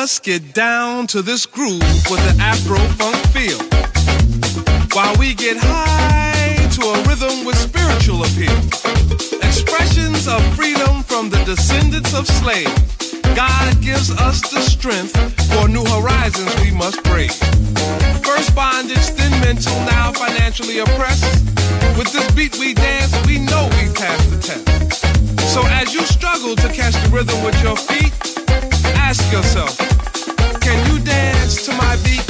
Just get down to this groove with the Afro funk feel. While we get high to a rhythm with spiritual appeal. Expressions of freedom from the descendants of slaves. God gives us the strength for new horizons we must break. First bondage, then mental, now financially oppressed. With this beat we dance, we know we passed the test. So as you struggle to catch the rhythm with your feet, ask yourself, can you dance to my beat?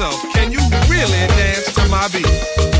Yourself, can you really dance to my beat?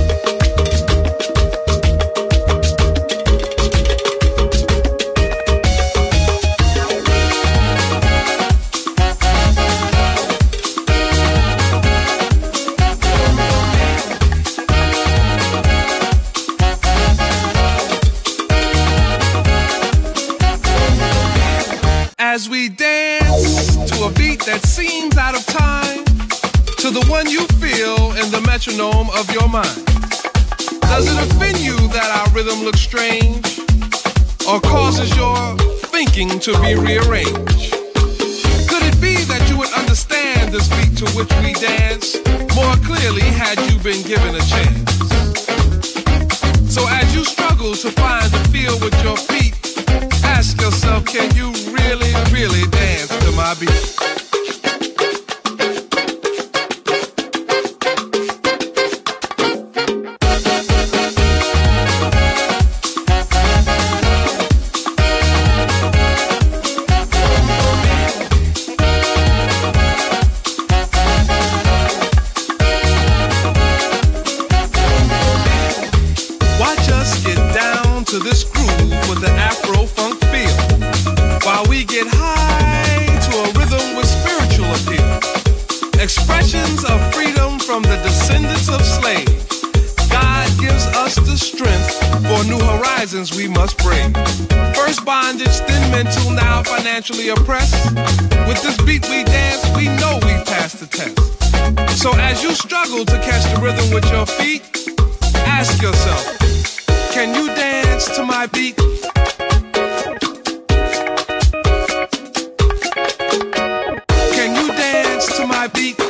Thinking to be rearranged? Could it be that you would understand this beat to which we dance more clearly had you been given a chance? So as you struggle to find the feel with your feet, ask yourself, can you really, really dance to my beat? of slaves. God gives us the strength for new horizons we must break. First bondage, then mental, now financially oppressed. With this beat we dance, we know we passed the test. So as you struggle to catch the rhythm with your feet, ask yourself, can you dance to my beat? Can you dance to my beat?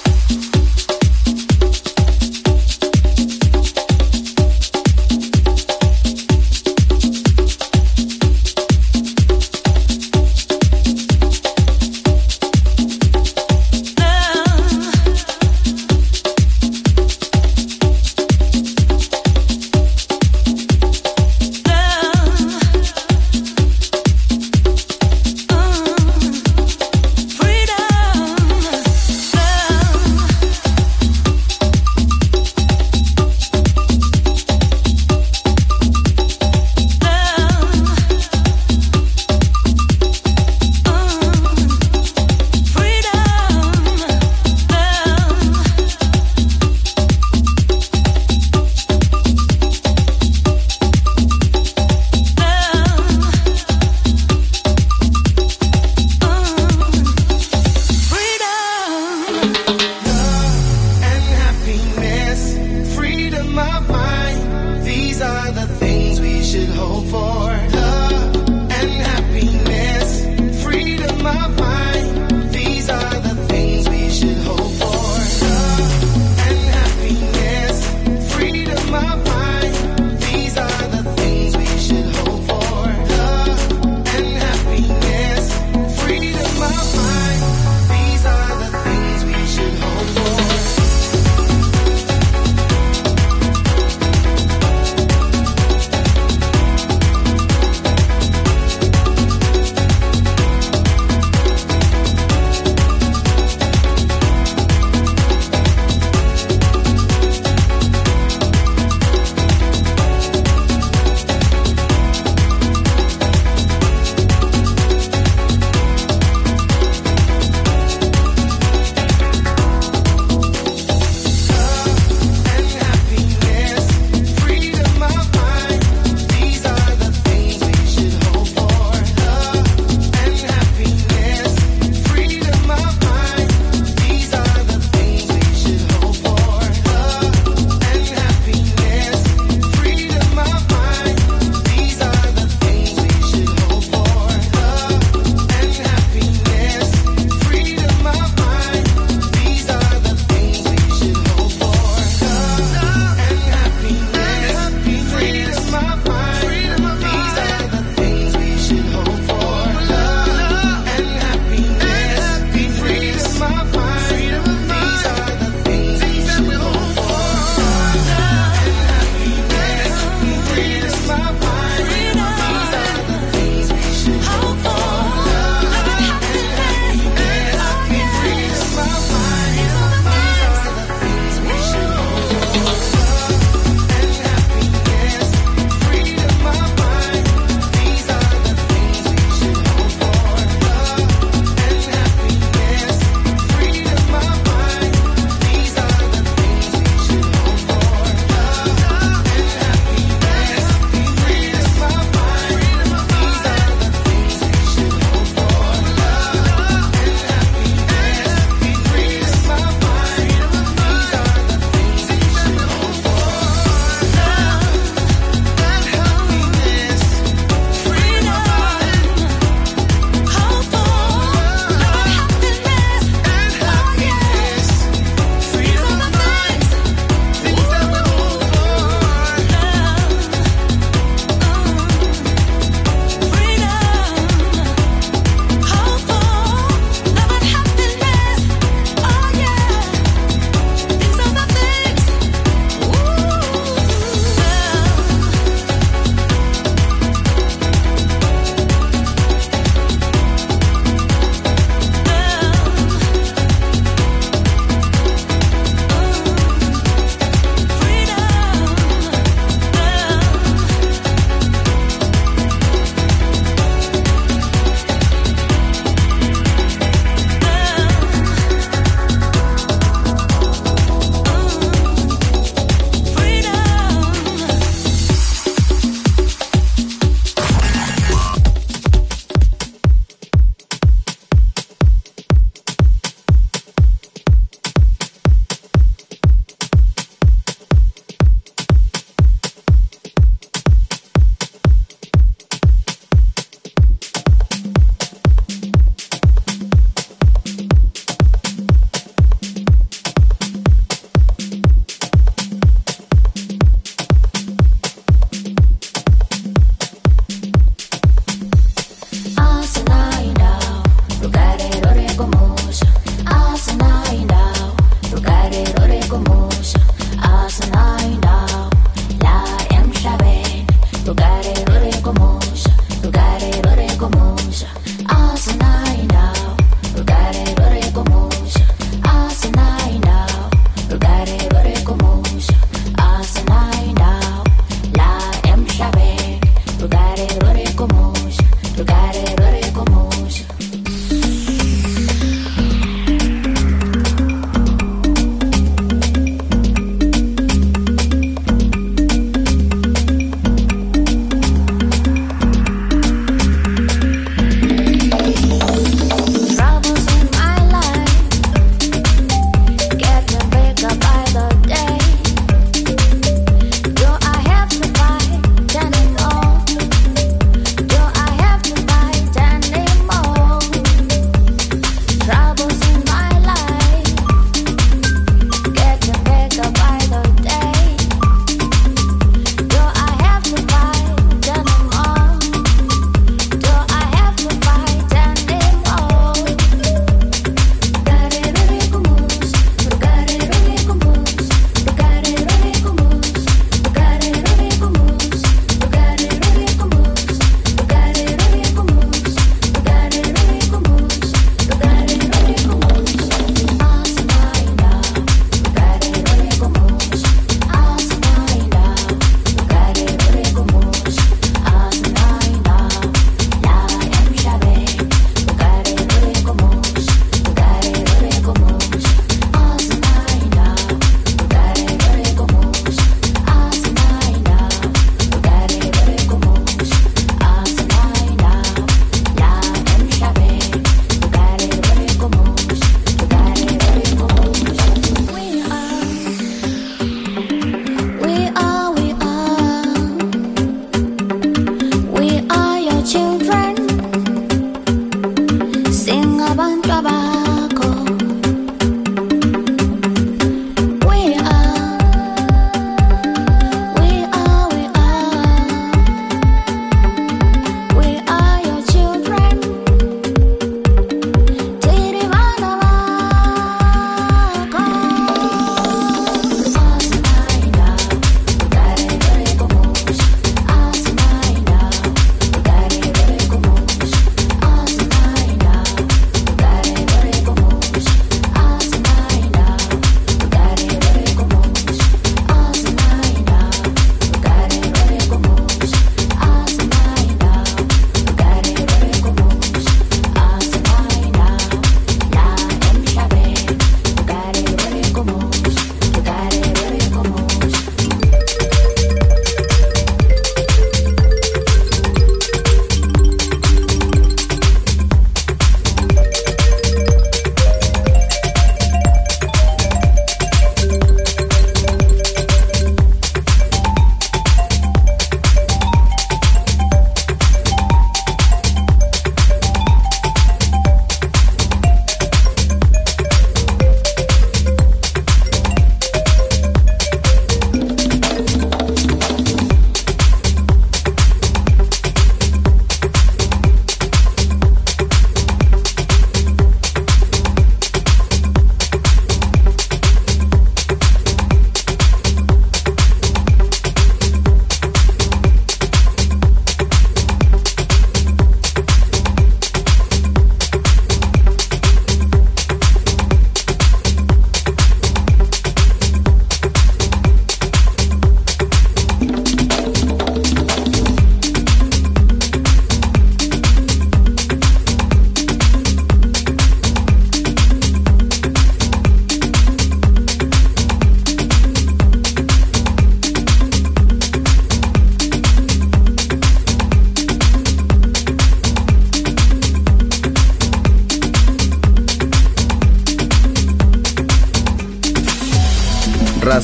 the things we should hope for.